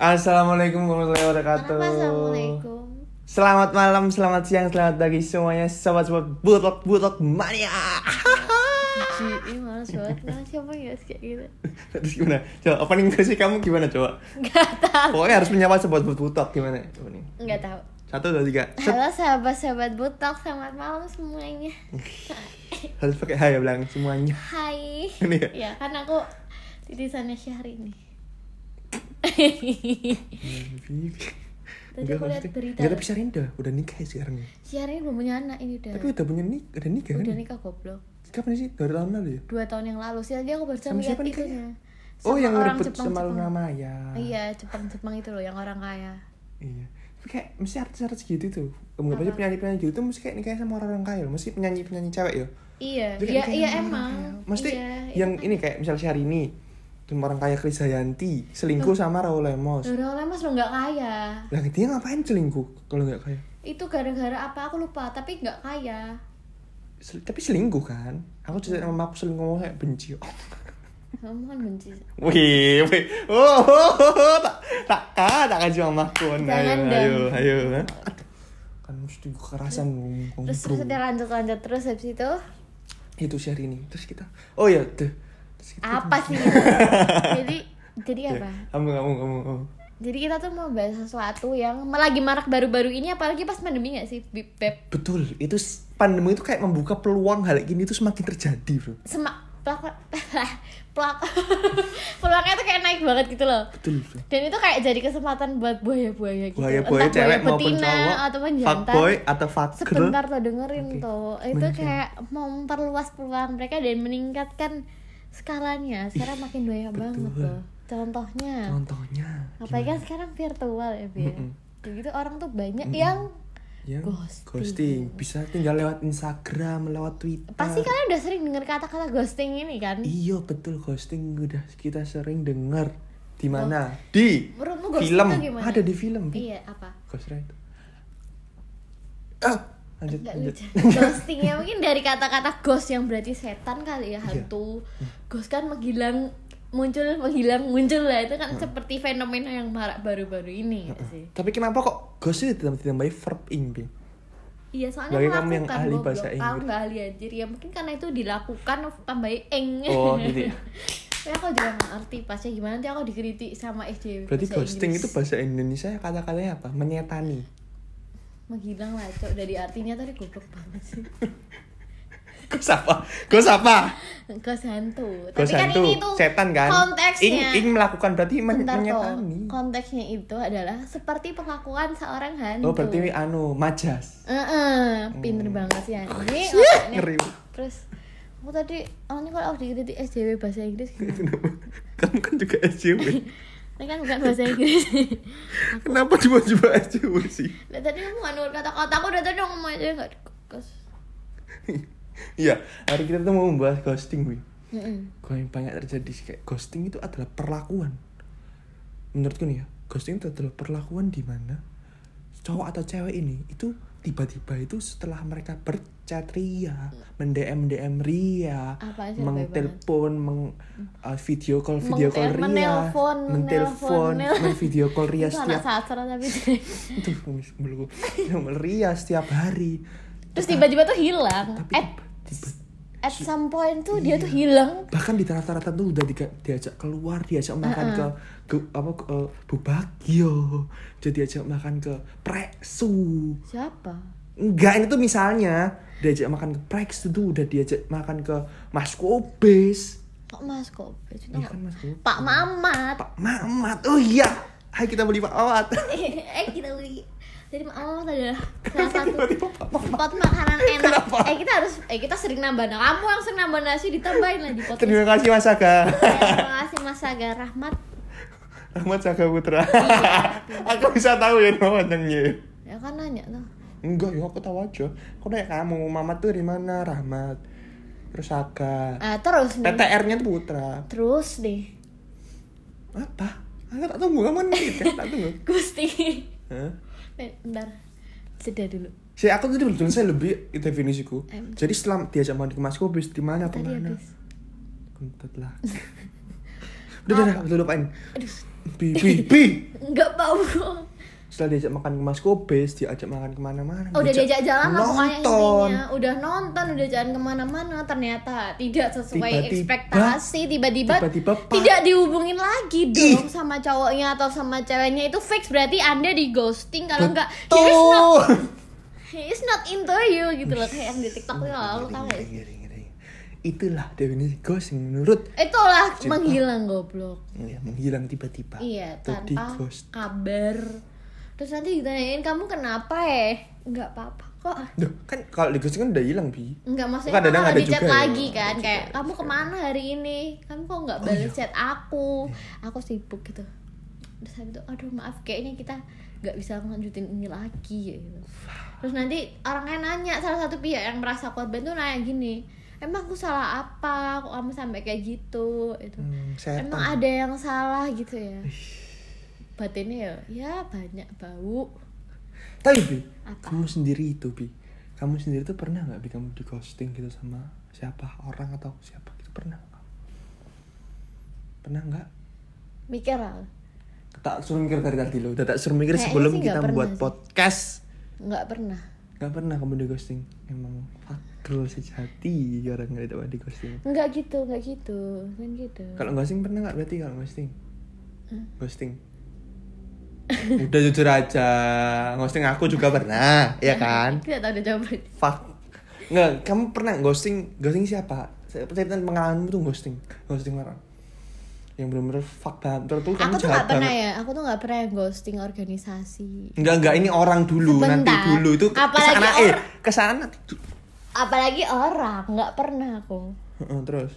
Assalamualaikum warahmatullahi wabarakatuh. Assalamualaikum? Selamat malam, selamat siang, selamat pagi semuanya sobat-sobat butok butok mania. Ji, ini malas banget nah, siapa ya kayak gitu Terus gimana? Coba opening versi kamu gimana coba? Nggak tahu Pokoknya harus menyapa sobat butok gimana? Coba nih. Nggak tahu Satu dua tiga. Set. Halo sahabat-sahabat butok, selamat malam semuanya Harus pakai hai ya bilang semuanya. Hai Ini ya? Ya kan aku titisannya Syahrini Tadi aku lihat berita. Enggak tapi Syahrini udah, udah nikah ya sekarang ya. Syahrini belum punya anak ini udah Tapi udah punya nik, udah nikah kan? Udah nikah goblok Kapan sih? Dari tahun lalu ya? Dua tahun yang lalu sih tadi aku baru Sama lihat siapa itunya Oh yang orang Jepang, sama. Luna Maya. Iya Jepang-Jepang itu loh yang orang kaya Iya. Tapi kayak mesti artis-artis gitu tuh. Kamu nggak penyanyi-penyanyi gitu tuh mesti kayak nikah sama orang-orang kaya loh. Mesti penyanyi-penyanyi cewek ya. Iya, iya, iya sama orang emang. Mesti Iya, yang ini kayak misal Syahrini sama orang kaya Chris Dayanti selingkuh sama Raul Lemos. Udah Lemos lo nggak kaya. Lah dia ngapain selingkuh kalau nggak kaya? Itu gara-gara apa aku lupa, tapi nggak kaya. Sel- tapi selingkuh kan? Aku cerita sama aku selingkuh kayak benci. Kamu kan benci. Wih, wih, oh, oh, oh, tak, tak, ah, tak kasih mamaku. Ayo, Jangan ayo, dong. ayo, kan mesti kekerasan ngomong Terus terus udah lanjut lanjut terus habis itu itu Syahrini terus kita oh ya tuh kita apa sih? jadi jadi Ya, apa? kamu kamu kamu kamu. Jadi kita tuh mau bahas sesuatu yang lagi marak baru-baru ini apalagi pas pandemi gak sih, Beb? betul itu pandemi itu kayak membuka peluang hal gini itu semakin terjadi bro Semak pelak pelak pelaknya tuh kayak naik banget gitu loh. betul bro Dan itu kayak jadi kesempatan buat buaya-buaya gitu. buaya buaya Entah cewek maupun betina cowok ataupun jantan. fuckboy atau fuck sebentar tuh dengerin Oke. tuh itu kayak memperluas peluang mereka dan meningkatkan skalanya sekarang makin banyak betul. banget tuh. Contohnya. Contohnya apalagi kan sekarang virtual ya Bi. Kayak gitu orang tuh banyak Mm-mm. yang yang ghosting. ghosting. Bisa tinggal lewat Instagram lewat Twitter. Pasti kalian udah sering dengar kata-kata ghosting ini kan? Iya betul. Ghosting udah kita sering dengar di mana? Di menurutmu ghosting film. ada di film iya apa? Ghost Rider ah lanjut Nggak lanjut lucu. ghosting ya mungkin dari kata-kata ghost yang berarti setan kali ya Iya. hantu ghost kan menghilang muncul menghilang muncul lah itu Hmm. kan seperti fenomena yang marak baru-baru ini ya sih Tapi kenapa kok ghost itu ditambah ditambahi verb ing, iya soalnya Bagi kamu yang ahli bahasa Aku Inggris. nggak ahli anjir ya mungkin karena itu dilakukan tambahin eng Oh, gitu ya. Tapi aku juga ngerti pasnya gimana nanti aku dikritik sama SJW Berarti ghosting Inggris. itu bahasa Indonesia kata-katanya apa? Menyetani. Menghilang lah cok dari artinya tadi goblok banget sih Ghost apa? Ghost apa? ghost hantu tapi kan hantu. ini tuh Setan kan? konteksnya Ing, ing melakukan berarti men- menyetani. konteksnya itu adalah seperti perlakuan seorang hantu. Oh, berarti anu majas. Eh, pinter banget sih ini. Ih, otaknya. ngeri. Terus aku tadi, oh ini kalau aku dikritik SJW bahasa Inggris gimana? Kamu kan juga SJW. Ini kan bukan bahasa Inggris. Kenapa coba-coba SJW sih? Nah, tadi kamu nurut kata-kata aku udah tadi ngomong aja nggak dikekas. Iya, hari kita tuh mau membahas ghosting, Wi. Mm-mm. Kau yang banyak terjadi sih, kayak ghosting itu adalah perlakuan. Menurutku nih ya, ghosting itu adalah perlakuan di mana cowok atau cewek ini itu tiba-tiba itu setelah mereka berchat ria, mendm dm ria, mengtelepon, meng uh, video call video call ria, menelpon, menelpon, men video call ria setiap itu belum ria setiap hari. terus tiba-tiba tuh hilang. Tapi tiba, at some point tuh dia Iya. tuh hilang. bahkan di rata-rata tuh udah diga- diajak keluar diajak makan ke, ke apa ke uh, Bubagio jadi diajak makan ke Preksu Siapa? enggak ini tuh misalnya diajak makan ke Preksu tuh udah diajak makan ke Mas Kobes Kok Mas kok? iya kan Mas Kobes Pak Mamat. Pak Mamat oh iya Hai kita beli Pak Mamat eh kita beli jadi maaf adalah salah satu spot makanan enak Kenapa? eh kita harus eh kita sering nambah nah, kamu yang sering nambah nasi ditambahin lah di podcast terima kasih Mas Aga terima kasih Mas Aga Rahmat Ahmad Saga Putra Iya. aku bisa tahu ya namanya ya kan nanya tuh Enggak, ya aku tahu aja. Aku nanya kamu, Mamat tuh dari mana? Rahmat. Terus Aga. ah terus nih TTR-nya tuh Putra. terus nih Apa? Aku tak tunggu kamu nih? Tak tunggu. Gusti Hah? Bentar jeda dulu Si aku tadi belum selesai lebih definisiku. Em. Jadi setelah diajak makan ke Mas Kobis di mana tadi ke mana? habis Kentut lah. udah, udah, udah, udah lupain. aduh bi bi bi nggak bau setelah diajak makan ke Mas Kobes diajak makan ke mana-mana. Oh, udah diajak jalan lah pokoknya intinya. Udah nonton udah jalan ke mana-mana ternyata tidak sesuai Tiba-tiba- ekspektasi tiba-tiba tidak dihubungin lagi dong sama cowoknya atau sama ceweknya. Itu fix berarti anda di ghosting kalau enggak he is not he is not into you gitu loh kayak yang di tiktok itu lo tau gak itulah definisi ghosting menurut itulah menghilang goblok. Ya, menghilang tiba-tiba. Iya tanpa kabar terus nanti ditanyain kamu kenapa eh nggak apa-apa kok. Duh, kan kalau di kan udah hilang bi. Enggak maksudnya Kan kadang malah ada di chat juga ya. lagi kan Ada juga kayak ya. kamu ke mana hari ini? Kamu kok nggak balas chat aku? Aku sibuk gitu. Terus habis itu aduh maaf kayaknya kita nggak bisa lanjutin ini lagi ya gitu. Terus nanti orangnya nanya salah satu pihak yang merasa korban tuh nanya gini emang aku salah apa? Kok kamu sampai kayak gitu? Itu. Hmm, setan. emang ada yang salah gitu ya batinnya ya ya banyak bau. Tapi bi Apa? kamu sendiri itu bi. Kamu sendiri tuh pernah nggak bi kamu di ghosting gitu sama siapa? Orang atau siapa gitu pernah nggak pernah nggak? Mikir lah. Tak suruh mikir dari tadi lo tak suruh mikir Kayaknya sebelum kita buat sih. podcast. Nggak pernah. Nggak pernah kamu di ghosting. Emang girl sejati orang nggak ada di ghosting. Nggak gitu nggak gitu. Kan gitu. Kalau ghosting pernah nggak? Berarti kalau ghosting. Ghosting udah jujur aja. Ghosting aku juga pernah ya kan? Tidak tahu ada jawaban. fuck. Nggak kamu pernah ghosting? Ghosting siapa? Saya ceritain pengalamanmu tuh ghosting. Ghosting orang. Yang benar-benar fuck banget. Betul kamu Aku tuh nggak pernah banget. ya. Aku tuh nggak pernah yang ghosting organisasi. Enggak enggak ini orang dulu. Nanti Sebentar. dulu itu Apalagi ke sana eh ke sana nanti Apalagi orang. Nggak pernah aku. Terus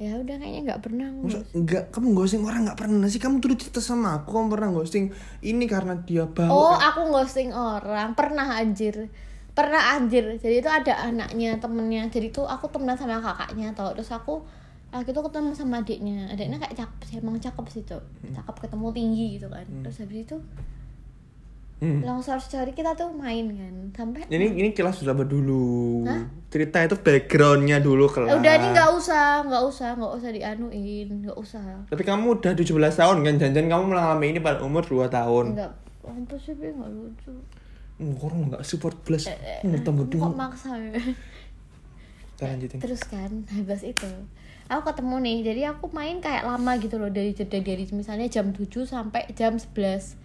Ya udah kayaknya nggak pernah. Masa enggak kamu ghosting orang enggak pernah sih kamu tuh cerita sama aku kamu pernah ghosting ini karena dia bau Oh, kan? aku ghosting orang. Pernah anjir. Pernah anjir. Jadi itu ada anaknya, temennya. Jadi tuh aku temenan sama kakaknya tau. Terus aku aku tuh ketemu sama adiknya. Adiknya kayak cakep sih, emang cakep sih tuh. Cakep ketemu tinggi gitu kan. Terus habis itu Hmm. long story story kita tuh main kan. Sampai Ini ini kelas berapa dulu? Hah? Cerita itu backgroundnya dulu kelas. Eh, udah ini nggak usah nggak usah nggak usah dianuin nggak usah Tapi kamu udah 17 tahun kan jangan kamu mengalami ini pada umur 2 tahun. nggak apa sih Bi? nggak lucu Hmm, orang enggak support plus. Eh, Hmm, tambah kok dulu. maksa ya Kita lanjutin. terus kan habis itu aku ketemu nih jadi aku main kayak lama gitu loh dari jeda dari misalnya jam 7 sampai jam 11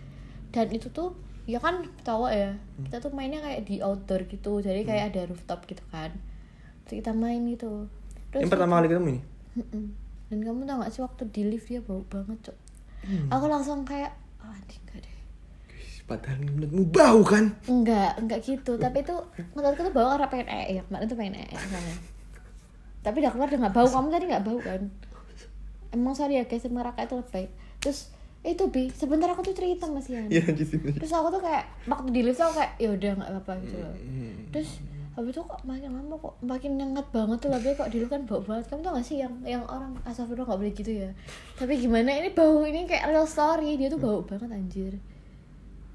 dan itu tuh ya kan cowok ya. Kita tuh mainnya kayak di outdoor gitu. Jadi kayak ada rooftop gitu kan. Terus kita main gitu. Terus Yang pertama kali ketemu ini? Mm-mm. dan kamu tau gak sih waktu di lift dia bau banget cok? Hmm. aku langsung kayak oh, anjing enggak deh. Padahal menurutmu bau kan? enggak enggak gitu. Tapi itu menurutku tuh bau karena pengen ee. Ya kemarin tuh pengen ee soalnya. Tapi udah keluar udah nggak bau. Kamu tadi nggak bau kan? Emang sorry ya guys Raka itu lebay. Terus itu bi. Sebentar aku tuh cerita mas Ian Iya lanjutin. terus aku tuh kayak waktu di lift tuh aku kayak ya udah nggak apa-apa gitu loh. Hmm. terus habis itu kok makin lama kok makin nyengat banget tuh tapi kok di lift kan bau banget. Kamu tau gak sih yang yang orang astagfirullah nggak boleh gitu ya? Tapi gimana ini bau ini kayak real story. Dia tuh bau banget anjir.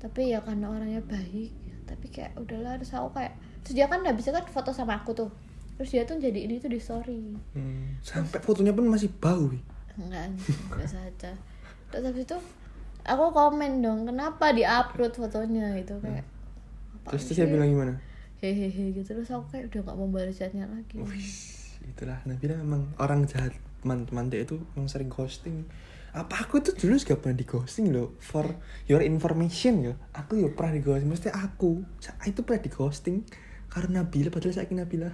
Tapi ya karena orangnya baik tapi kayak udahlah. Terus aku kayak terus dia kan habisnya kan foto sama aku tuh. Terus dia tuh jadi ini tuh di story. Hmm, Sampai fotonya pun masih bau. Enggak anjir, biasa aja terus habis itu aku komen dong kenapa di upload fotonya itu kayak apa Terus terus saya bilang gimana? hehehe gitu. Terus aku kayak udah nggak mau balas chatnya lagi. Itulah. Nabila emang orang jahat teman-teman dia itu yang sering ghosting. Apa aku tuh dulu juga pernah di ghosting loh for your information ya. Aku ya pernah di ghosting mesti aku itu pernah di ghosting karena Nabila padahal saya Nabila.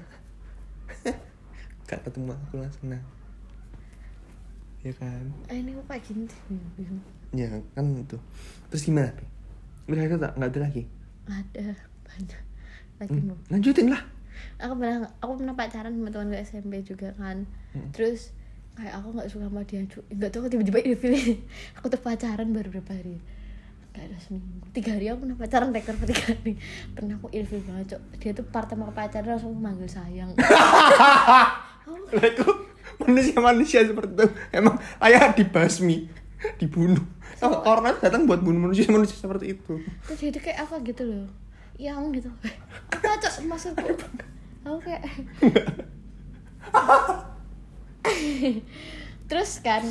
Gak ketemu aku langsung nah ya kan? Eh ini kok kayak gini ya kan itu. Terus gimana? Udah itu tak nggak ada lagi? Ada banyak. Lagi Hmm, mau. lanjutin lah. Aku pernah aku pernah pacaran sama teman gue SMP juga kan. Hmm. terus kayak aku nggak suka sama dia nggak tahu tiba-tiba ilfil aku tuh pacaran baru berapa hari? Nggak ada seminggu. Tiga hari aku pernah pacaran rekor tiga hari. Pernah aku ilfil banget cok. Dia tuh part sama pacaran langsung manggil sayang. Mereka manusia-manusia seperti itu. Emang layak dibasmi, dibunuh. Oh, orang datang buat bunuh manusia-manusia seperti itu. jadi kayak apa gitu loh? Yang gitu. Apa cok maksudku? Aku kayak terus kan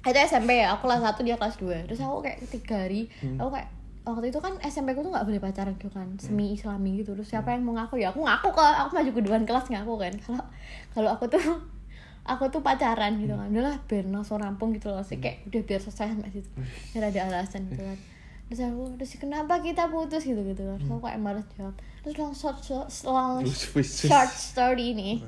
itu SMP ya aku kelas 1 dia kelas 2 terus aku kayak tiga hari Hmm. aku kayak waktu itu kan SMP ku tuh nggak boleh pacaran gitu kan semi islami gitu. Terus siapa yang mau ngaku? Ya aku ngaku ke aku maju ke depan kelas ngaku kan. Kalau kalau aku tuh aku tuh pacaran gitu kan. Udahlah biar langsung rampung gitu loh. Sih kayak udah biar selesai sampai situ. Biar ada alasan gitu kan. Terus aku terus kenapa kita putus? gitu gitu kan. Terus aku kayak malas jawab. Terus langsung wis, wis. short story ini.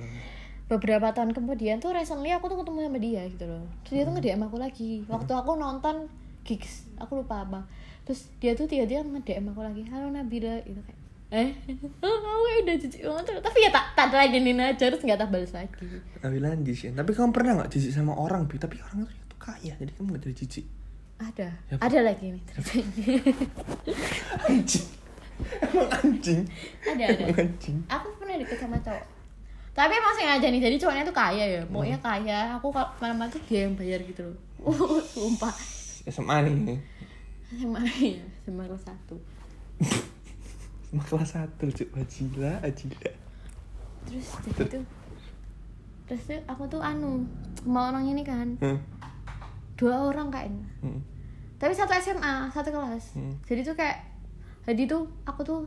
Beberapa tahun kemudian tuh recently aku tuh ketemu sama dia gitu loh. Terus dia tuh nge-DM aku lagi. Waktu aku nonton gigs aku lupa apa. Terus dia tuh tiba-tiba nge-DM aku lagi halo Nabila gitu kayak eh oh, kamu udah jijik banget. Tapi ya tak tak ladenin aja terus nggak tak balas lagi. Tapi lanjut sih. Tapi kamu pernah nggak jijik sama orang, Bi? Tapi orang itu tuh kaya, jadi kamu nggak jadi jijik. ada. Ya, ada lagi nih Anjing. Emang anjing. ada ada. Emang anjing. aku pernah deket sama cowok. Tapi emang sengaja nih jadi cowoknya tuh kaya ya. Pokoknya kaya. Aku kalau malam tuh dia yang bayar gitu loh. Sumpah. SMA nih. sama ya sama kelas satu Sama kelas satu, cuk. Ajila, ajila. terus jadi tuh terus tuh aku tuh anu sama orang ini kan Hmm. dua orang kayaknya Hmm. tapi satu SMA satu kelas Hmm. jadi tuh kayak jadi tuh aku tuh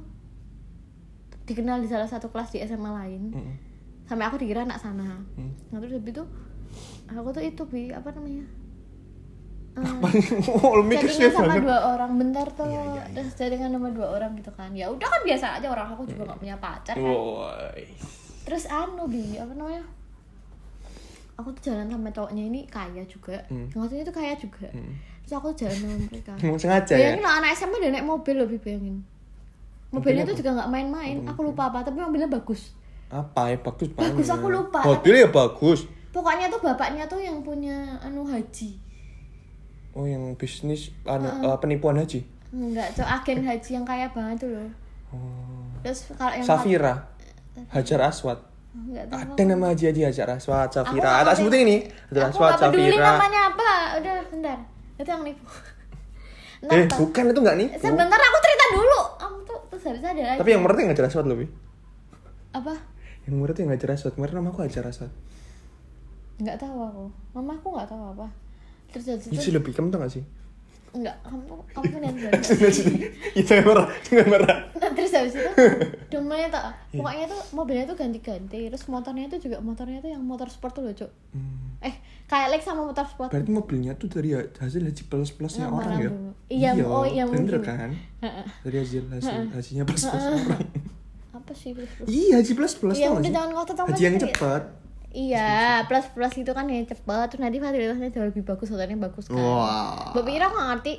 dikenal di salah satu kelas di SMA lain Hmm. sampai aku dikira anak sana Hmm. nah terus habis itu aku tuh itu bi apa namanya Oh, mikir sama dua orang bentar tuh. Iya, iya, iya. terus sama dua orang gitu kan. Ya udah kan biasa aja orang aku juga nggak punya pacar kan. Woi. terus anu bi apa namanya? Aku tuh jalan sama cowoknya ini kaya juga. Hmm. satunya tuh kaya juga. Hmm. terus aku jalan sama mereka. Sengaja ya? bayangin lah anak SMA udah naik mobil lebih bayangin. Mobilnya Mobilnya tuh juga nggak main-main. Aku lupa apa tapi mobilnya bagus. Apa ya? Bagus banget. Bagus, aku lupa. Mobilnya ya bagus. pokoknya tuh bapaknya tuh yang punya anu haji Oh, yang bisnis anu, eh, penipuan haji. enggak cowok agen haji yang kaya banget tuh loh Oh. terus kalau yang Safira. Hajar Aswad. enggak tahu Ada nama haji haji Hajar Aswad, Aku Safira. Tak ngerti. sebutin ini. Hajar aku Aswad, peduli Safira. namanya apa udah bentar itu yang nipu Ntar, Eh, bukan itu enggak nih. sebentar aku cerita dulu aku tuh terus habis ada lagi Tapi yang menurut yang Hajar Aswad lebih. apa Yang menurut yang Hajar Aswad. Kemarin nama aku Hajar Aswad. nggak tahu aku mama aku nggak tahu apa terus habis Itu itu sih lebih kamu tau gak sih? enggak kamu kamu lihat banget Itu yang merah, jangan merah. Nah, terus habis itu domainnya tak Iya. pokoknya tuh mobilnya tuh ganti-ganti terus motornya tuh juga motornya tuh yang motor sport tuh loh cuk Hmm. eh kayak Lex sama motor sport Berarti mobilnya tuh dari hasil haji plus plusnya Yang orang ya? dulu. Iya, oh, iya, bener kan? Dari hasil hasil hajinya plus plus orang. apa sih plus plus Iya haji plus plus Iya, udah jangan ngotot Haji yang sih. Iya plus plus itu kan yang cepet terus nanti fasilitasnya jauh lebih bagus hotelnya bagus kan. Wah. Mbak Pira nggak ngerti?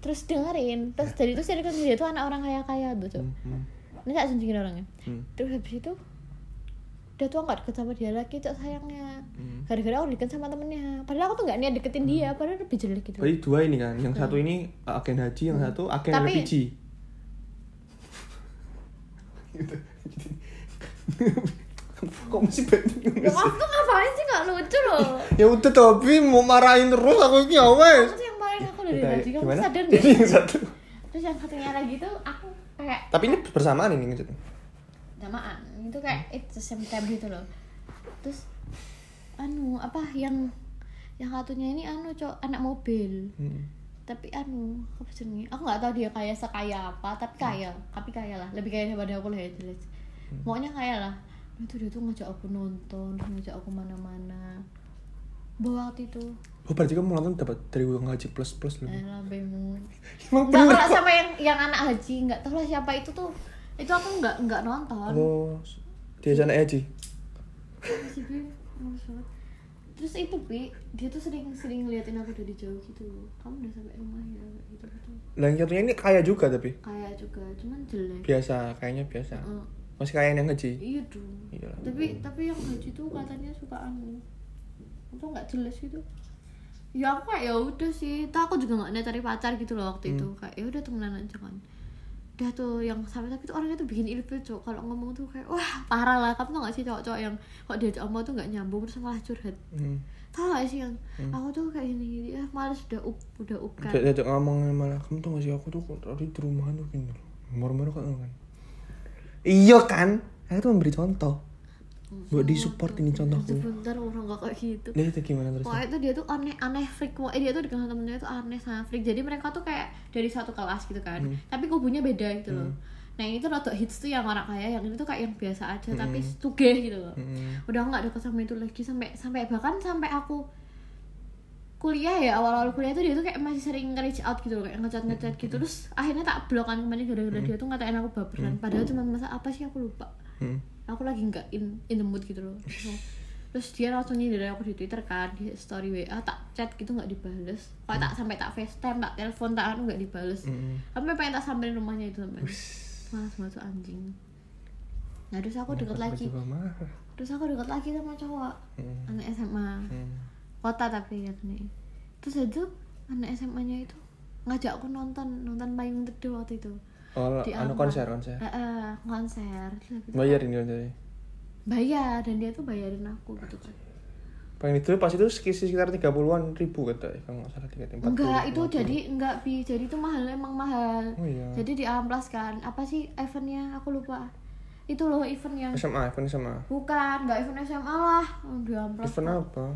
Terus dengerin. Terus jadi tuh dia dia tuh anak orang kaya kaya tuh cuk. Hmm. ini gak sunjungin orangnya Hmm. terus habis itu dia tuh nggak deket sama dia lagi cok sayangnya. Hmm. gara-gara aku deket sama temennya. Padahal aku tuh nggak niat deketin dia padahal lebih jelek gitu. Berarti dua ini kan, yang satu ini agen haji, yang satu agen Hmm. Tapi- LPG. Kok mesti bantu? ya kamu tuh ngapain sih? Nggak lucu loh. Ya udah tapi mau marahin terus aku ini ya wes. tuh yang paling aku dari tadi. Kamu Gimana? sadar gak yang satu. terus yang satunya lagi tuh aku kayak Tapi ini bersamaan ini gitu. samaan itu kayak it's the same time gitu loh. Terus anu apa yang yang satunya ini anu cok anak mobil. Hmm. tapi anu apa sih aku nggak tahu dia kaya sekaya apa tapi kaya. Tapi kaya lah. Lebih kaya daripada aku lah ya jelas. Maunya kaya lah itu dia tuh ngajak aku nonton ngajak aku mana-mana bawa waktu itu Oh berarti kamu nonton dapat dari uang haji plus plus loh. eh lambemu Emang nggak bener kok. sama yang yang anak haji nggak tahu lah siapa itu tuh itu aku nggak nggak nonton Oh, dia anak haji. terus itu Bi dia tuh sering sering ngeliatin aku dari jauh gitu kamu udah sampai rumah ya gitu gitu yang satunya ini kaya juga tapi kayak juga cuman jelek biasa, kayaknya biasa. Heeh. Masih kaya yang haji. iya dong Iya. tapi tapi yang haji tuh katanya suka anu. Itu nggak jelas gitu ya aku kayak ya udah sih. Tuh aku juga nggak cari pacar gitu loh waktu itu. Kayak ya udah temenan aja kan. Udah tuh yang sampai tapi tuh orangnya tuh bikin ilfil cowok kalau ngomong tuh kayak wah parah lah. Kamu tau gak sih cowok-cowok yang kok diajak omong tuh nggak nyambung terus malah curhat? Hmm. tau gak sih yang aku tuh kayak gini gini ya males udah up udah up kan. Dia diajak ngomong malah. Kamu tuh ngasih aku tuh kok tadi di rumah tuh gini loh. Marah-marah kan. Iya kan? Aku tuh memberi contoh. buat di support ini contohku sebentar orang gak kayak gitu. Nah itu gimana terus? Pokoknya itu dia tuh aneh aneh freak. Pokoknya dia tuh dengan temen-temennya tuh aneh sama freak. Jadi mereka tuh kayak dari satu kelas gitu kan. Tapi kubunya beda gitu loh. Nah ini tuh rada hits tuh yang orang kaya Yang ini tuh kayak yang biasa aja Tapi tugeh gitu loh. Hmm. Udah gak deket sama itu lagi. Sampai sampai bahkan sampai aku kuliah ya awal-awal kuliah tuh dia tuh kayak masih sering reach out gitu loh kayak ngechat ngechat gitu. Terus akhirnya tak blok kan kemarin gara-gara dia tuh ngatain aku baperan. Padahal cuma masa apa sih aku lupa. Hmm. aku lagi nggak in in the mood gitu loh. Terus dia langsung nyindir aku di twitter kan di story wa tak chat gitu nggak dibales. Kalau tak sampai tak facetime tak telepon tak anu nggak dibales. Hmm. aku pengen tak samperin rumahnya itu sampai malas banget tuh anjing. Nah terus aku deket lagi. terus aku deket lagi sama cowok. Hmm. anak SMA Hmm. Kota tapi ya nih terus itu anak SMA nya itu ngajak aku nonton nonton payung teduh waktu itu. Oh, Di anu konser konser. Eh, eh, konser. Terus habis itu Bayar dan dia tuh bayarin aku gitu kan. Paling itu pas itu sekitar 30-an ribu kata ya, kalau nggak salah tiga empat enggak itu jadi enggak bi jadi itu mahal emang mahal. Oh iya. jadi di amplas kan apa sih eventnya? Aku lupa. Itu loh event yang SMA, event SMA. bukan enggak event SMA lah. Oh, di amplas Event apa?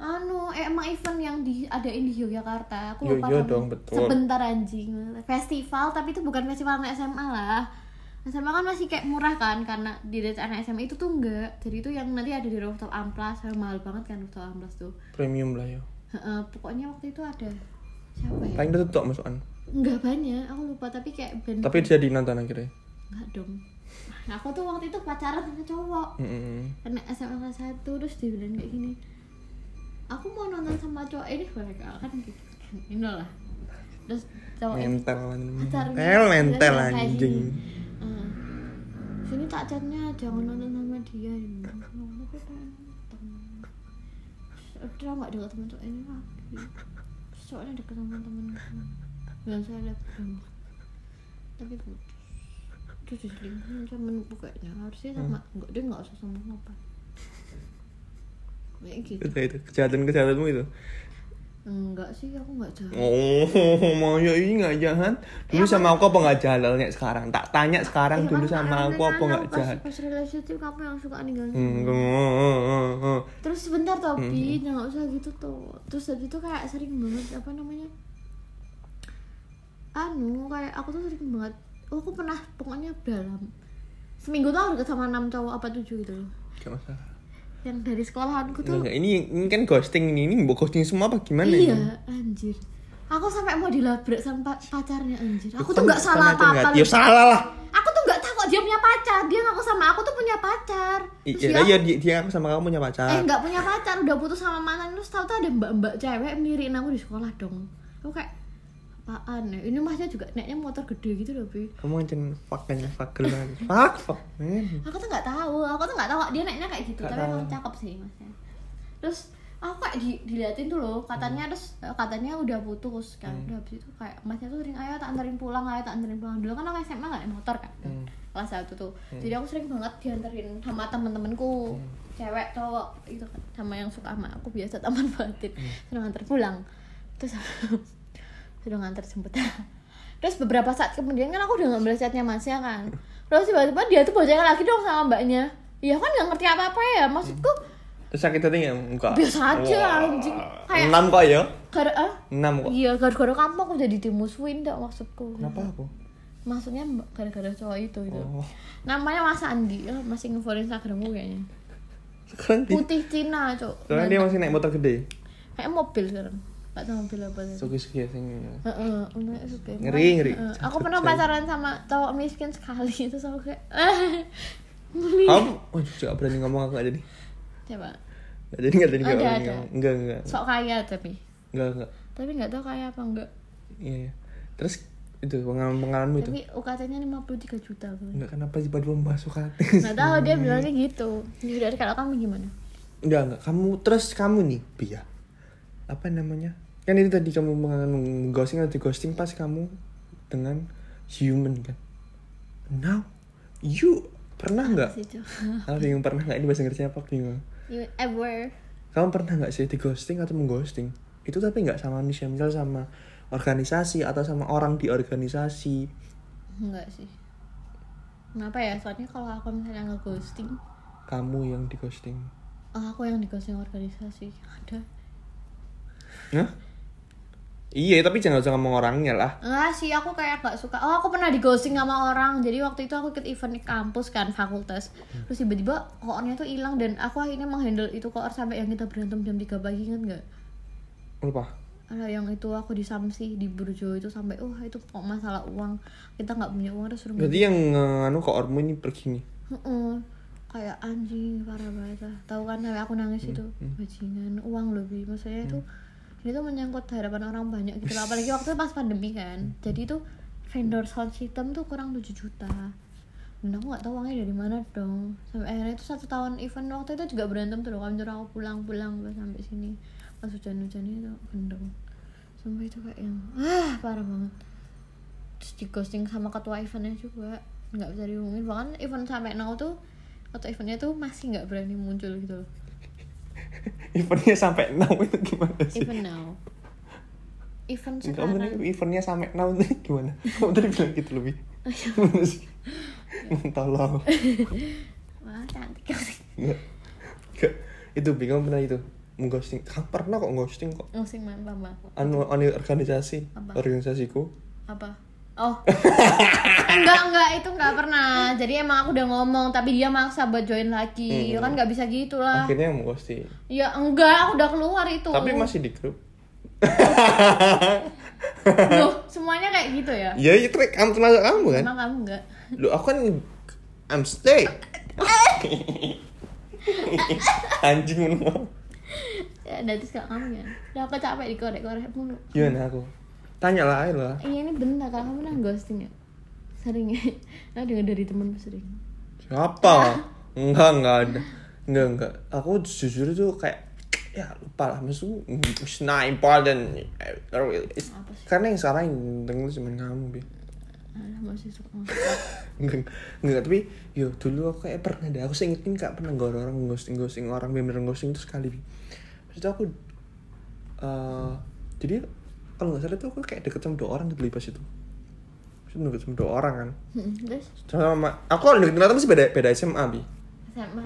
Anu eh, emang event yang diadain di Yogyakarta aku lupa iya namanya. dong, betul. sebentar anjing festival tapi itu bukan festival anak SMA lah SMA kan masih kayak murah kan karena di anak SMA itu tuh enggak jadi itu yang nanti ada di rooftop amplas mahal banget kan rooftop amplas tuh Premium lah ya. Pokoknya waktu itu ada siapa ya Paling itu tuh masukan. enggak banyak aku lupa tapi kayak band Tapi jadi nonton akhirnya. enggak dong aku tuh waktu itu pacaran sama cowok Mm-mm. karena SMA kelas 1 terus dia bilang kayak gini aku mau nonton sama cowok ini mereka kan gitu ini lah. Terus cowok Mental mental. Mental bilang kayak anjing. "Eh, sini tak chatnya jangan nonton sama dia. Ini. Terus udah nggak deket temen cowok ini lagi. Terus cowoknya deket sama temen dan saya lihat banget tapi putus. Itu diselingkuhin sama kayaknya harusnya sama enggak dia nggak usah sama apa kayak gitu. Itu itu. Kejahatan kejahatanmu itu. enggak sih aku nggak jahat. Oh, mau ya ini nggak jahat. Dulu sama aku apa nggak jahalnya sekarang? Tak tanya sekarang Ya dulu kan, sama aku apa kan nggak pas- jahat? pas relationship kamu yang suka ninggalin Hmm, hmm, terus sebentar toh Bi, jangan usah gitu tuh terus habis itu kayak sering banget apa namanya? Anu kayak aku tuh sering banget. Oh, aku pernah pokoknya dalam seminggu tuh aku deket sama enam cowok apa tujuh gitu loh. Gak masalah. Yang dari sekolahanku tuh Enggak, ini ini kan ghosting ini, ini mau ghosting semua apa gimana iya ini? anjir. Aku sampai mau dilabrak sama pa- pacarnya anjir. Aku tuh nggak salah apa apa Ya salah lah. aku tuh nggak kok dia punya pacar. Dia ngaku sama aku tuh punya pacar. Terus Iya, dia- ya dia, dia aku sama kamu punya eh pacar. nggak punya pacar. Udah putus sama mantan. Terus tahu tuh ada mbak-mbak cewek miriin aku di sekolah dong. Aku kayak apaan ya ini masnya juga naiknya motor gede gitu loh bi Kamu fuck girl lagi. Fuck fuck man. aku tuh nggak tahu aku tuh nggak tahu dia naiknya kayak gitu Nggak tapi tahu. emang cakep sih masnya terus aku kayak di, diliatin tuh loh katanya terus eh, katanya udah putus kan Hmm. udah habis itu kayak masnya tuh sering ayo tak anterin pulang ayo tak anterin pulang dulu kan aku SMA nggak naik motor kan Hmm. kelas satu tuh jadi aku sering banget dianterin sama temen-temenku Hmm. cewek cowok itu kan sama yang suka sama aku biasa taman batin Hmm. sudah nganter pulang terus sudah nganter jemput terus beberapa saat kemudian kan aku udah ngambil chatnya masnya kan terus tiba-tiba dia tuh bocorin lagi dong sama mbaknya Iya kan nggak ngerti apa-apa ya maksudku Terus sakit hati nggak? Enggak. biasa aja Wah. anjing kayak Enam kok ya? gara ah Enam kok. iya gara-gara kamu aku jadi dimusuhin dak maksudku Kenapa aku? maksudnya gara-gara cowok itu gitu Oh. namanya Mas Andi ya, masih nge-follow Instagrammu kayaknya Sekarang putih Cina cok sekarang dia masih naik motor gede. kayak mobil sekarang gak tau mobil apa tadi Suki-suki ya sing. Heeh, udah suka. Ngeri, ngeri. Heeh, aku pernah pacaran sama cowok miskin sekali itu aku kayak. Kamu, oh juga berani ngomong aku nggak jadi. Coba. Nggak jadi nggak jadi Ada, berani ada. ngomong. Enggak enggak Sok kaya tapi. enggak enggak. Tapi nggak tahu kaya apa enggak. Iya. iya. Terus itu pengalaman pengalamanmu itu. Tapi UKT-nya 53 juta. Bro. Enggak kenapa tiba-tiba membahas UKT. Nggak tahu dia bilangnya gitu. Jadi kalau kamu gimana? Enggak enggak. Kamu terus kamu nih, Bia. Apa namanya? Kan itu tadi kamu meng- ghosting atau ghosting pas kamu dengan human kan. Now you pernah nggak? Ah bingung pernah nggak ini bahasa Inggrisnya apa bingung. You ever Kamu pernah nggak sih di ghosting atau mengghosting? Itu tapi nggak sama manusia, misal sama organisasi atau sama orang di organisasi. enggak sih. Kenapa ya? Soalnya kalau aku misalnya nge-ghosting kamu yang di ghosting Ah, aku yang di ghosting organisasi ada Hah? Iya, tapi jangan usah ngomong orangnya lah. Enggak sih, aku kayak gak suka. Oh, aku pernah di ghosting sama orang. Jadi waktu itu aku ikut event di kampus kan, fakultas. Terus tiba-tiba koornya tuh hilang dan aku akhirnya menghandle itu koor sampai yang kita berantem jam 3 pagi kan enggak? Lupa. Ada yang itu aku di Samsi di Burjo itu sampai oh itu kok masalah uang. Kita nggak punya uang terus suruh Berarti yang eh, anu kok ormu ini pergi nih. Heeh. kayak anjing parah banget lah. Tahu kan sampai aku nangis itu bajingan uang lebih maksudnya itu ini tuh menyangkut harapan orang banyak gitu lah. Apalagi waktu itu pas pandemi kan. Jadi tuh vendor sound system tuh kurang 7 juta. Dan aku nggak tahu uangnya dari mana dong. Sampai akhirnya itu satu tahun event waktu itu juga berantem tuh loh. Kami aku pulang-pulang pas sampai sini. Pas hujan-hujan itu gendong. Sampai itu kayak yang ah parah banget. Terus di ghosting sama ketua eventnya juga nggak bisa dihubungin bahkan event sampai now tuh atau eventnya tuh masih nggak berani muncul gitu loh Eventnya sampai now itu gimana sih? even now event Kamu sekarang tadi eventnya sampai now itu gimana? Kamu tadi bilang gitu lebih. Gimana sih? Tolong. wah cantik kali Enggak. Enggak. Itu bingung pernah itu mengghosting. Kamu pernah kok ghosting kok? musim apa mbak Anu, anu organisasi, Apa? organisasiku. apa oh enggak enggak itu enggak pernah jadi emang aku udah ngomong tapi dia maksa buat join lagi Hmm. kan nggak bisa gitu lah Akhirnya mau ghosting. ya enggak aku udah keluar itu Tapi masih di grup. Loh, semuanya kayak gitu ya Ya itu kamu termasuk kamu kan? emang kamu enggak Lu aku kan I'm stay. Anjing lu. ya nanti sekarang kamu ya udah aku capek dikorek-korek mulu Gimana aku? Tanya lah ayo lah. iya ini bener kan kamu pernah ghosting ya sering ya? Nah dengar dari temen sering? Siapa? Enggak, enggak ada. Enggak, enggak. Aku jujur tuh kayak ya lupa lah. Maksudku it's not important. It's- karena yang sekarang yang itu cuma kamu bi. Alah masih suka enggak enggak. Tapi yo dulu aku kayak pernah deh. Aku seingetin kak pernah gak orang ghosting ghosting orang bener ghosting itu sekali Maksudnya aku eh jadi kalau nggak salah itu aku kayak deket sama dua orang gitu pas itu Maksudnya deket sama dua orang kan Hmm, terus sama aku kalau deket ternyata masih beda beda SMA bi SMA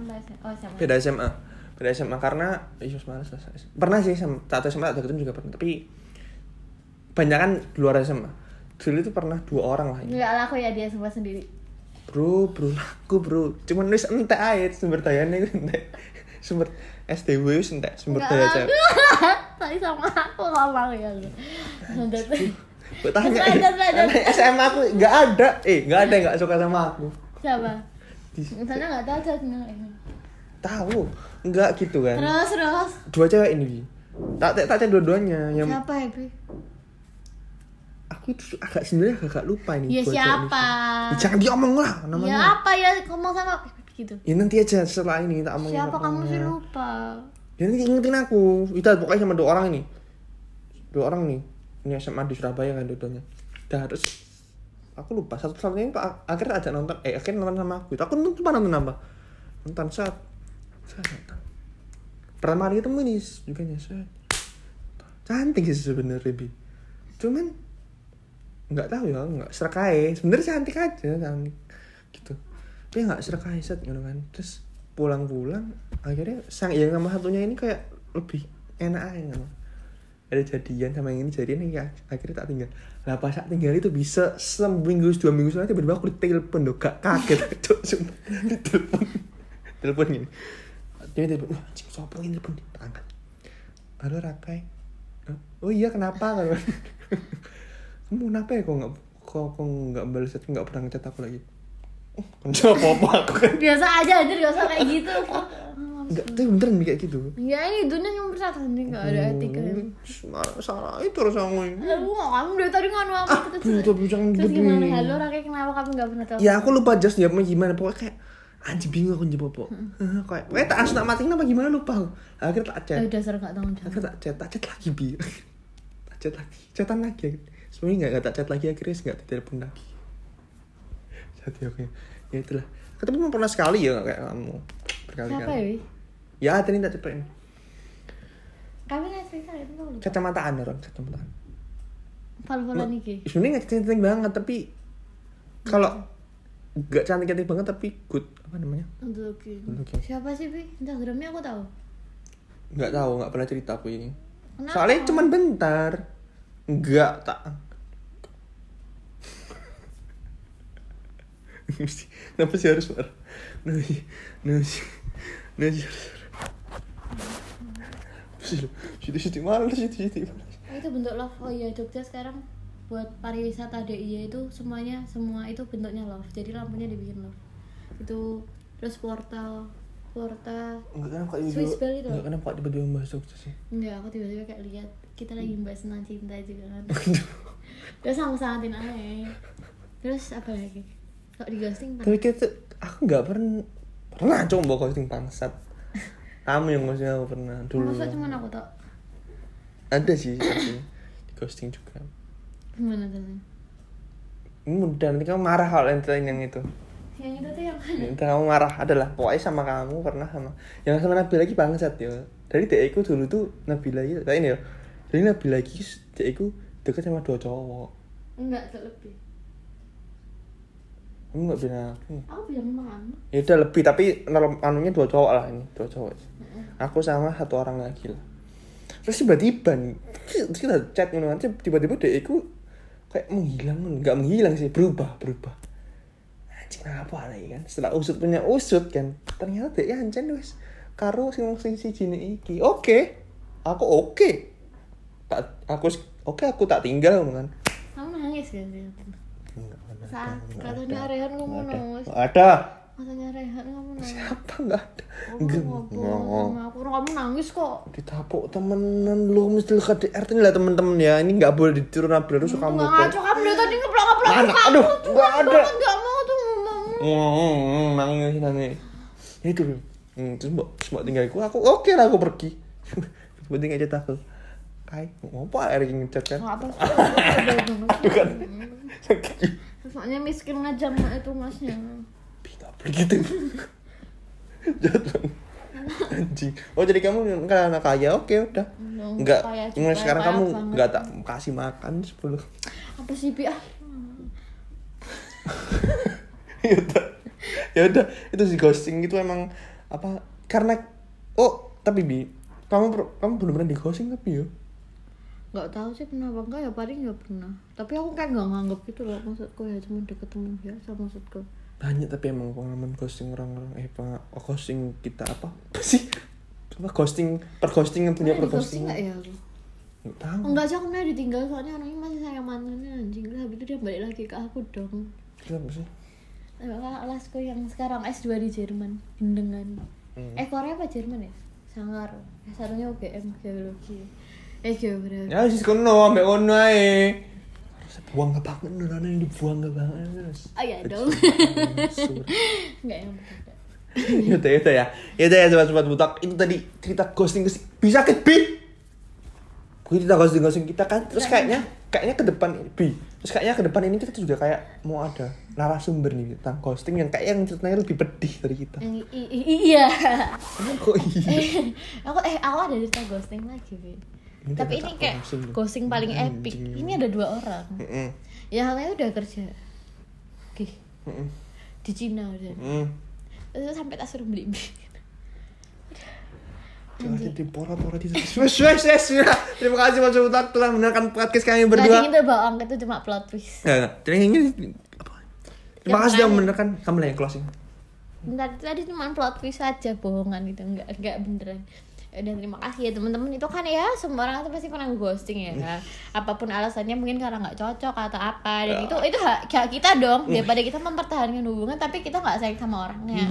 oh SMA beda SMA beda SMA karena iya malas lah pernah sih sama saat SMA ada ketemu juga pernah tapi banyak kan di luar SMA dulu itu pernah dua orang lah ini enggak lah aku ya dia semua sendiri bro bro aku bro cuman nulis entek aja sumber dayanya itu entek sumber SDW entek sumber daya cewek tadi sama aku ngomong ya lu gue tanya anak SMA aku nggak ada. Eh nggak ada yang nggak suka sama aku. Siapa? Di- misalnya nggak tahu sebenarnya tahu nggak gitu kan. Terus terus. Dua cewek ini tak tak tak dua-duanya yang siapa ya Bi? aku itu agak sebenarnya agak lupa ini ya cewek siapa? Ini. Ya, jangan diomong lah namanya. Ya apa ya ngomong sama gitu. Ya nanti aja setelah ini tak omongin siapa kamu sih lupa Ya nanti ingetin aku. Itu pokoknya sama dua orang ini. Dua orang nih. Ini SMA di Surabaya kan dua-duanya. Dah terus aku lupa satu satunya ini pak akhirnya ada nonton. Eh akhirnya nonton sama aku. Aku nonton apa nonton apa? Nonton saat saat nonton. Pertama kali ketemu nih juga saat cantik sih sebenarnya bi. Cuman nggak tahu ya nggak serkai sebenarnya cantik aja cantik. Gitu. Tapi nggak serkai set gitu kan. Terus pulang-pulang akhirnya sang yang sama satunya ini kayak lebih enak aja gitu. ada jadian sama yang ini jadian ya. Akhirnya tak tinggal. Lah pas tak tinggal itu bisa seminggu dua minggu setelah tiba-tiba aku ditelepon dong gak kaget. Cok sumpah. Ditelepon. Telepon gini. Dia telepon wah anjing siapa ini telepon? Tak angkat. Halo Rakai "Hah? oh iya kenapa? Kan. kamu kenapa ya kok nggak kok kok nggak balas chat nggak pernah ngechat aku lagi? Oh jawab apa aku kan biasa aja anjir gak usah kayak gitu nggak tapi beneran kayak gitu. Ya ini dunia yang nih gak ada etika Hmm, salah itu harus aku ini Lu nggak kamu dari tadi nganu aku ah terus tapi jangan terus gitu gimana? halo Rake kenapa kamu gak pernah telepon? Ya aku lupa just jawabnya gimana pokoknya kayak anjing bingung aku jawab apa kayak pokoknya tak asal matiin apa gimana lupa aku. Akhirnya tak chat. Eh dasar gak tanggung jawab akhirnya tak chat tak chat lagi bi. Tak chat lagi. Chatan lagi nggak nggak tak chat lagi akhirnya nggak ditelepon lagi. Jadi oke. Ya itulah. Ketemu pernah sekali ya kayak kamu. Siapa ya berkali-kali. Wi? Ya tadi tak ceritain kami nggak cerita itu kacamataan orang kacamataan fal-falan iki sebenarnya nggak cantik banget tapi kalau nggak cantik cantik banget tapi good apa namanya looking. Siapa sih, Bi? Instagramnya aku tahu. nggak tahu nggak pernah cerita aku ini Kenapa? soalnya cuman bentar nggak tak Mesti- Kenapa sih harus marah? Kenapa sih? Kenapa sih? Kenapa sih harus marah? Lo? Situ-situ malas, situ-situ malas. Oh, itu bentuk love. Oh iya, Jogja sekarang buat pariwisata DIY itu semuanya semua itu bentuknya love. Jadi lampunya dibikin love. Itu terus portal portal Enggak kenapa kok Swiss Bell itu. Enggak kenapa kok tiba-tiba bahas Jogja sih Enggak, aku tiba-tiba kayak lihat kita lagi bahas tentang cinta juga kan. Terus aku sangatin aja. Terus apa lagi? Kok di ghosting? Tapi kita Aku nggak pernah Pernah coba ghosting bangsat Kamu yang ghosting aku pernah Dulu. Masa cuma aku tak Ada sih tapi di Ghosting juga. Gimana? Ini mudah nanti kamu marah kalau yang yang itu. Yang itu tuh yang mana? Kamu marah. Adalah Pokoknya sama kamu pernah sama. Yang sama Nabila lagi bangsat ya Dari ku dulu tuh itu Kayak ini ya Jadi Nabila lagi DE ku deket sama dua cowok. Enggak, lebih. Kamu gak bilang aku Aku bilang ya udah lebih tapi norm- anunya dua cowok lah ini dua cowok. Aku sama satu orang lagi lah. Terus tiba-tiba nih kita chat nanti tiba-tiba dia itu kayak menghilang nggak menghilang sih berubah berubah. Anjing apa lagi kan? Setelah usut punya usut kan ternyata dia anjing wes. Karo sing sing si jini iki. Oke. Aku oke. Tak aku oke aku tak tinggal kan. Kamu nangis sih? Enggak, enggak katanya Rehan ngomong ada. nangis. Ada. Katanya Rehan kamu nangis. siapa? Enggak ada. Ngobrol sama aku, kamu nangis kok. ditapuk temenan lu mesti lu KDRT ini lah temen-temen ya. Ini nggak boleh ditiru Nabila lu suka Nggak ngaco kamu dari tadi ngeplak-ngeplak Mana? kamu Aduh, nggak ada. nggak mau tuh ngomong. Hmm, nangis nangis. Ya itu hmm, terus mbak terus mbak tinggal aku. Aku oke lah aku pergi. Penting aja aku kai apa air yang ngecat kan? Nggak apa sih? Aduh kan Soalnya miskin aja mak itu masnya. Tidak boleh gitu Jahat banget Anjing. Oh jadi kamu kan anak kaya? Oke udah. Enggak Mulai sekarang kamu. Enggak tak kasih makan 10 Apa sih Bi? Ah, ya udah. Ya udah. Itu sih ghosting itu emang apa karena oh tapi bi kamu kamu belum pernah di ghosting tapi ya nggak tahu sih pernah apa enggak ya paling nggak pernah. Tapi aku kayak nggak nganggep gitu loh maksudku ya cuma deket temen biasa maksudku. Banyak tapi emang pengalaman ghosting orang-orang eh apa oh, ghosting kita apa? Sih apa ghosting per ghosting yang punya per ghosting nggak ya? Aku nggak tahu. Enggak sih aku pernah ditinggal soalnya orangnya masih sayang mantannya anjing. Lah habis itu dia balik lagi ke aku dong. Kenapa sih? Nah, kelasku yang sekarang S2 di Jerman Gendengan Hmm. eh Korea apa Jerman ya? Sangar. Eh, satunya UGM geologi eh geografi ya sih kono ambek kono ae buang nggak banget nurana yang dibuang nggak banget terus oh iya dong Sur. enggak yang Yaudah, yaudah ya. Yaudah ya sobat-sobat butak. Itu tadi cerita ghosting ghosting. Bisa ke B. Gue cerita ghosting ghosting kita kan. Terus kayaknya kayaknya ke depan B. Terus kayaknya ke depan ini kita juga kayak mau ada narasumber nih tentang ghosting yang kayak yang ceritanya lebih pedih dari kita. iya Kok iya? aku eh aku ada cerita ghosting lagi Bi. Ini tapi ini kayak ghosting paling Anjing. epic ini ada dua orang Heeh. yang satunya udah kerja Oke, Heeh. di Cina udah Heeh. terus sampai tak suruh beli beli Jangan pora-pora di Wes wes wes. Terima kasih Mas Butak telah mendengarkan podcast kami Berdua. berdua. itu bohong itu cuma plot twist. Jadi ini apa? Terima Yang kasih sudah terakhir. mendengarkan kamu lah yang closing. Bentar, tadi cuma plot twist aja bohongan itu enggak enggak beneran dan terima kasih ya teman-teman. Itu kan ya semua orang itu pasti pernah ghosting ya apa pun alasannya mungkin karena nggak cocok atau apa. Dan itu itu hak, hak kita dong. Daripada kita mempertahankan hubungan tapi kita nggak sayang sama orangnya.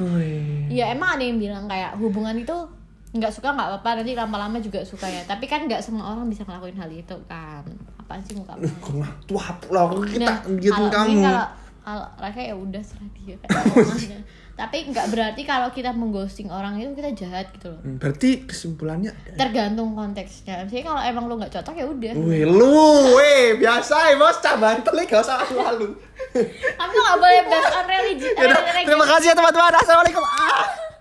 Ya emang ada yang bilang kayak hubungan itu nggak suka nggak apa-apa. Nanti lama-lama juga suka ya. Tapi kan nggak semua orang bisa ngelakuin hal itu kan? Apaan sih muka kena tua lah kita Nah, gitu kamu. kalau kalau Raka ya udah serah dia. Kayak. tapi nggak berarti kalau kita mengghosting orang itu kita jahat gitu loh Hmm, Berarti kesimpulannya tergantung konteksnya jadi kalau emang lu nggak cocok ya udah Wih lu, weh biasa ya bos caban telik gak usah lalu. kamu nggak boleh based on religi terima kasih ya teman-teman. Assalamualaikum. Ah.